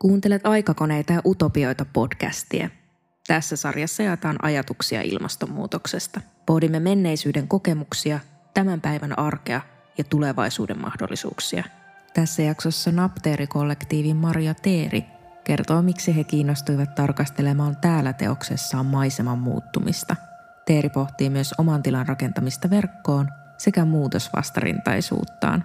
Kuuntelet aikakoneita ja utopioita podcastia. Tässä sarjassa jaetaan ajatuksia ilmastonmuutoksesta. Pohdimme menneisyyden kokemuksia, tämän päivän arkea ja tulevaisuuden mahdollisuuksia. Tässä jaksossa Napteeri-kollektiivin Maria Teeri kertoo, miksi he kiinnostuivat tarkastelemaan täällä teoksessaan maiseman muuttumista. Teeri pohtii myös oman tilan rakentamista verkkoon sekä muutosvastarintaisuuttaan.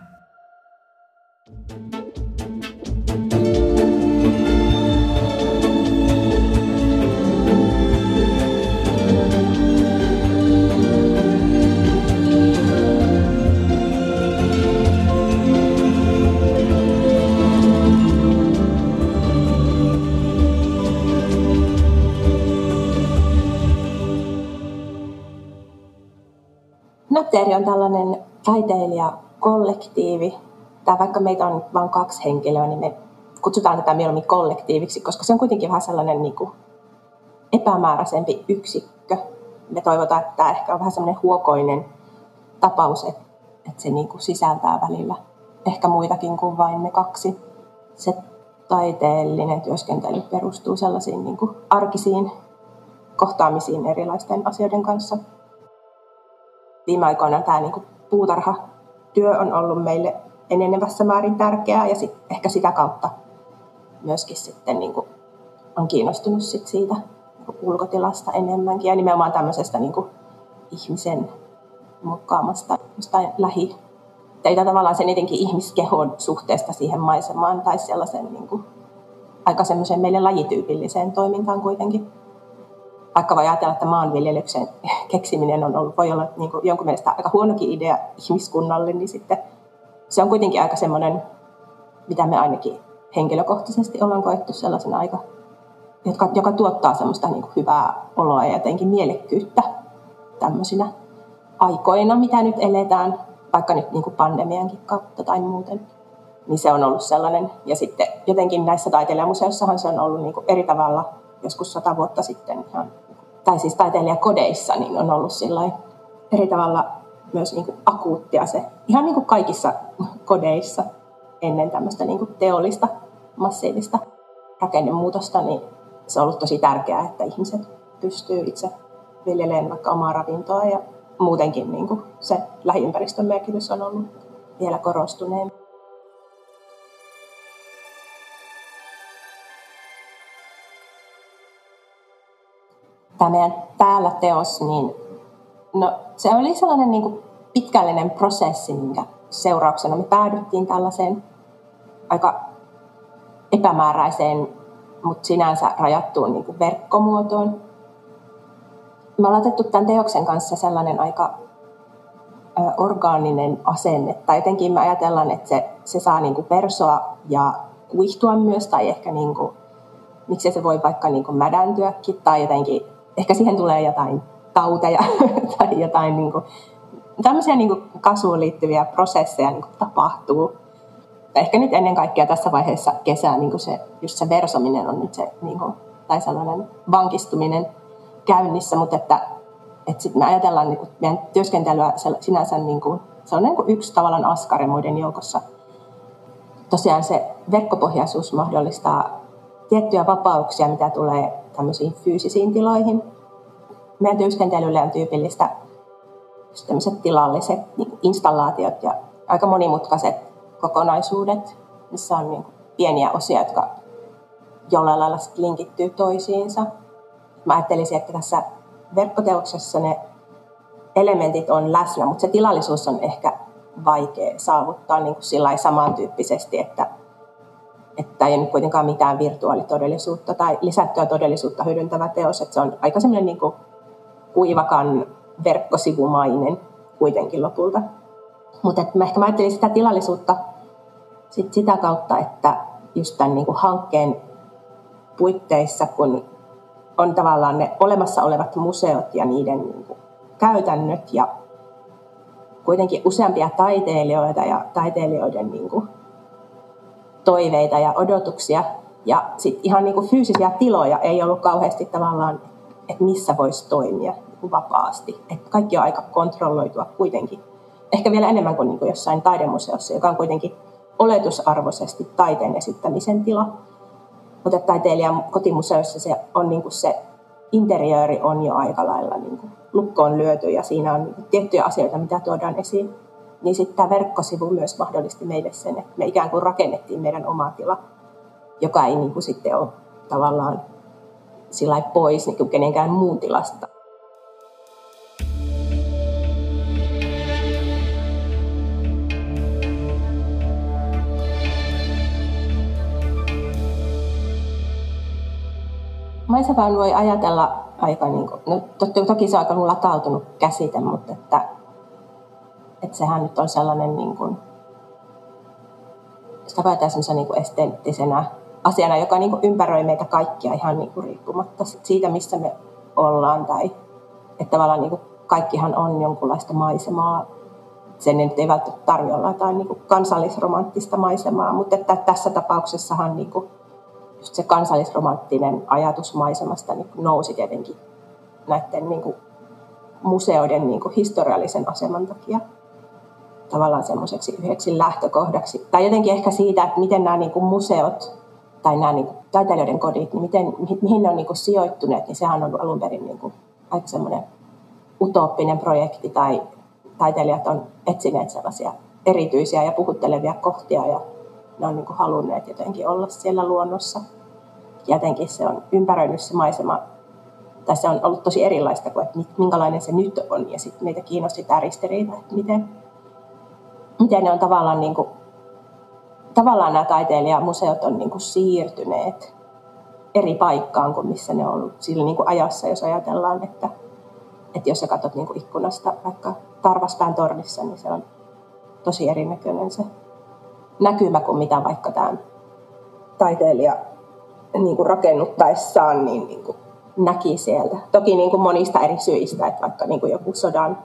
Napteeri on tällainen taiteilijakollektiivi. Tai vaikka meitä on vain kaksi henkilöä, niin me kutsutaan tätä mieluummin kollektiiviksi, koska se on kuitenkin vähän sellainen niin kuin epämääräisempi yksikkö. Me toivotaan, että tämä ehkä on vähän sellainen huokoinen tapaus, että, että se niin kuin sisältää välillä ehkä muitakin kuin vain ne kaksi. Se taiteellinen työskentely perustuu sellaisiin niin kuin arkisiin kohtaamisiin erilaisten asioiden kanssa – viime aikoina tämä niin kuin puutarhatyö on ollut meille enenevässä määrin tärkeää ja sit, ehkä sitä kautta myöskin sitten niin kuin on kiinnostunut sit siitä niin ulkotilasta enemmänkin ja nimenomaan tämmöisestä niin kuin ihmisen muokkaamasta jostain lähi tai tavallaan sen jotenkin ihmiskehon suhteesta siihen maisemaan tai sellaisen niin kuin, aika semmoiseen meille lajityypilliseen toimintaan kuitenkin vaikka voi ajatella, että maanviljelyksen keksiminen on ollut, voi olla niin kuin jonkun mielestä aika huonokin idea ihmiskunnalle, niin sitten se on kuitenkin aika semmoinen, mitä me ainakin henkilökohtaisesti ollaan koettu sellaisen aika, joka, joka tuottaa semmoista niin kuin hyvää oloa ja jotenkin mielekkyyttä tämmöisinä aikoina, mitä nyt eletään, vaikka nyt niin kuin pandemiankin kautta tai muuten, niin se on ollut sellainen. Ja sitten jotenkin näissä taiteilijamuseossahan se on ollut niin kuin eri tavalla joskus sata vuotta sitten ihan tai siis taiteilijakodeissa, niin on ollut eri tavalla myös niin kuin akuuttia se, ihan niin kuin kaikissa kodeissa ennen tämmöistä niin kuin teollista, massiivista rakennemuutosta, niin se on ollut tosi tärkeää, että ihmiset pystyy itse viljelemään vaikka omaa ravintoa ja muutenkin niin kuin se lähiympäristön merkitys on ollut vielä korostuneen. Tämä meidän täällä teos, niin no, se oli sellainen niin kuin pitkällinen prosessi, minkä seurauksena me päädyttiin tällaiseen aika epämääräiseen, mutta sinänsä rajattuun niin kuin verkkomuotoon. Me ollaan otettu tämän teoksen kanssa sellainen aika orgaaninen asenne, tai jotenkin me ajatellaan, että se, se saa niin kuin persoa ja kuihtua myös, tai ehkä niin kuin, miksi se voi vaikka niin kuin mädäntyäkin, tai jotenkin ehkä siihen tulee jotain tauteja tai jotain niin kuin, tämmöisiä niin kuin kasvuun liittyviä prosesseja niin kuin tapahtuu. Ehkä nyt ennen kaikkea tässä vaiheessa kesää niin kuin se, just se versominen on nyt se, niin kuin, tai sellainen vankistuminen käynnissä, mutta että, että sitten me ajatellaan niin kuin meidän työskentelyä sinänsä niin kuin, se on niin kuin yksi tavallaan askari muiden joukossa. Tosiaan se verkkopohjaisuus mahdollistaa tiettyjä vapauksia, mitä tulee tämmöisiin fyysisiin tiloihin. Meidän työskentelylle on tyypillistä tämmöiset tilalliset niin installaatiot ja aika monimutkaiset kokonaisuudet, missä on niin pieniä osia, jotka jollain lailla linkittyy toisiinsa. Mä ajattelisin, että tässä verkkoteoksessa ne elementit on läsnä, mutta se tilallisuus on ehkä vaikea saavuttaa niin kuin samantyyppisesti, että että ei ole kuitenkaan mitään virtuaalitodellisuutta tai lisättyä todellisuutta hyödyntävä teos, että se on aika semmoinen niin kuivakan verkkosivumainen kuitenkin lopulta. Mutta mä ehkä mä ajattelin sitä tilallisuutta sit sitä kautta, että just tämän niin kuin hankkeen puitteissa, kun on tavallaan ne olemassa olevat museot ja niiden niin kuin käytännöt ja kuitenkin useampia taiteilijoita ja taiteilijoiden niin kuin toiveita ja odotuksia. Ja sitten ihan niin kuin fyysisiä tiloja ei ollut kauheasti tavallaan, että missä voisi toimia niin kuin vapaasti. Et kaikki on aika kontrolloitua kuitenkin. Ehkä vielä enemmän kuin, niin kuin jossain taidemuseossa, joka on kuitenkin oletusarvoisesti taiteen esittämisen tila. Mutta taiteilijan kotimuseossa se on niin kuin se interiööri on jo aika lailla niin kuin lukkoon lyöty ja siinä on niin tiettyjä asioita, mitä tuodaan esiin. Niin sitten tämä verkkosivu myös mahdollisti meille sen, että me ikään kuin rakennettiin meidän oma tila, joka ei niin kuin sitten ole tavallaan sillä pois niin kuin kenenkään muun tilasta. Maisemaan voi ajatella aika, niin kuin, no toki se on aika latautunut käsite, mutta että, että sehän nyt on sellainen, niin kuin, sitä sellaisena niin kuin esteettisenä asiana, joka niin kuin ympäröi meitä kaikkia ihan niin kuin riippumatta siitä, missä me ollaan. Tai, että tavallaan niin kuin kaikkihan on jonkunlaista maisemaa. Sen nyt ei välttämättä tarvitse olla jotain niin kuin kansallisromanttista maisemaa, mutta että tässä tapauksessahan niin kuin just se kansallisromanttinen ajatus maisemasta niin nousi tietenkin näiden niin kuin museoiden niin kuin historiallisen aseman takia tavallaan semmoiseksi yhdeksi lähtökohdaksi. Tai jotenkin ehkä siitä, että miten nämä niin kuin museot tai nämä niin kuin taiteilijoiden kodit, niin miten, mihin ne on niin kuin sijoittuneet, niin sehän on alun perin niin kuin aika semmoinen utooppinen projekti tai taiteilijat on etsineet sellaisia erityisiä ja puhuttelevia kohtia ja ne on niin kuin halunneet jotenkin olla siellä luonnossa. Jotenkin se on ympäröinyt se maisema, tai se on ollut tosi erilaista kuin, että minkälainen se nyt on. Ja sitten meitä kiinnosti tämä ristiriita, että miten, miten ne on tavallaan, niin kuin, tavallaan nämä taiteilijamuseot on niin kuin siirtyneet eri paikkaan kuin missä ne on ollut sillä niin kuin ajassa, jos ajatellaan, että, että jos sä katsot niin kuin ikkunasta vaikka Tarvaspään tornissa, niin se on tosi erinäköinen se näkymä kuin mitä vaikka tämä taiteilija niin kuin rakennuttaessaan niin, niin kuin näki sieltä. Toki niin kuin monista eri syistä, että vaikka niin kuin joku sodan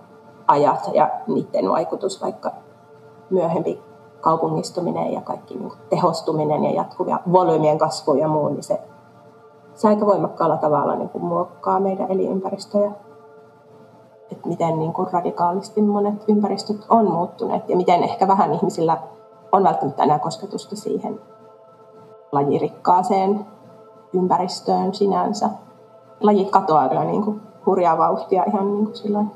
ajat ja niiden vaikutus, vaikka myöhempi kaupungistuminen ja kaikki niin tehostuminen ja jatkuva volyymien kasvu ja muu, niin se, se aika voimakkaalla tavalla niin kuin muokkaa meidän elinympäristöjä. Että miten niin kuin radikaalisti monet ympäristöt on muuttuneet ja miten ehkä vähän ihmisillä on välttämättä enää kosketusta siihen lajirikkaaseen ympäristöön sinänsä. Lajit katoaa kyllä niin kuin hurjaa vauhtia ihan niin kuin silloin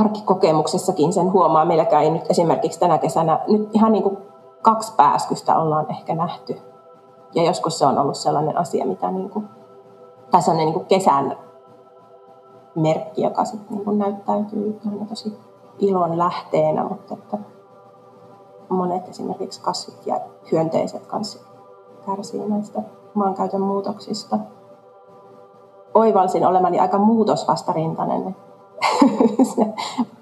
arkikokemuksessakin sen huomaa. Meilläkään ei nyt esimerkiksi tänä kesänä, nyt ihan niin kuin kaksi pääskystä ollaan ehkä nähty. Ja joskus se on ollut sellainen asia, mitä niin kuin, tai sellainen niin kuin kesän merkki, joka sitten niin kuin näyttäytyy tosi ilon lähteenä, mutta että monet esimerkiksi kasvit ja hyönteiset kanssa kärsii näistä maankäytön muutoksista. Oivalsin olemani aika muutosvastarintainen.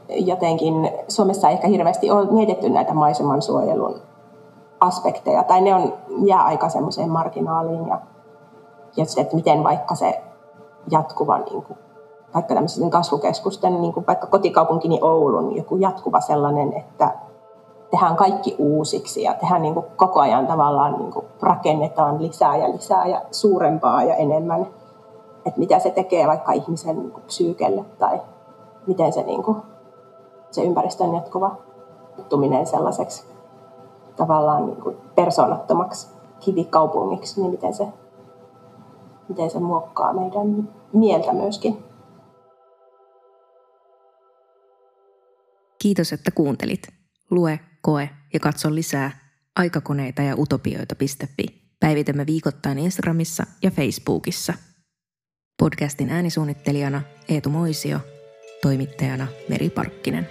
Jotenkin Suomessa ei ehkä hirveästi ole mietitty näitä maiseman suojelun aspekteja, tai ne on, jää aika semmoiseen marginaaliin, ja, ja se, että miten vaikka se jatkuva, niin kuin, vaikka tämmöisen kasvukeskusten, niin kuin vaikka kotikaupunkini Oulun, joku jatkuva sellainen, että tehdään kaikki uusiksi ja tehdään niin kuin koko ajan tavallaan niin kuin rakennetaan lisää ja lisää ja suurempaa ja enemmän. Että mitä se tekee vaikka ihmisen niin kuin psyykelle tai miten se, niin kuin, se ympäristön jatkuva muuttuminen sellaiseksi tavallaan niin kuin persoonattomaksi kivikaupungiksi, niin miten se, miten se muokkaa meidän mieltä myöskin. Kiitos, että kuuntelit. Lue koe ja katso lisää aikakoneita ja utopioita.fi. Päivitämme viikoittain Instagramissa ja Facebookissa. Podcastin äänisuunnittelijana Eetu Moisio, toimittajana Meri Parkkinen.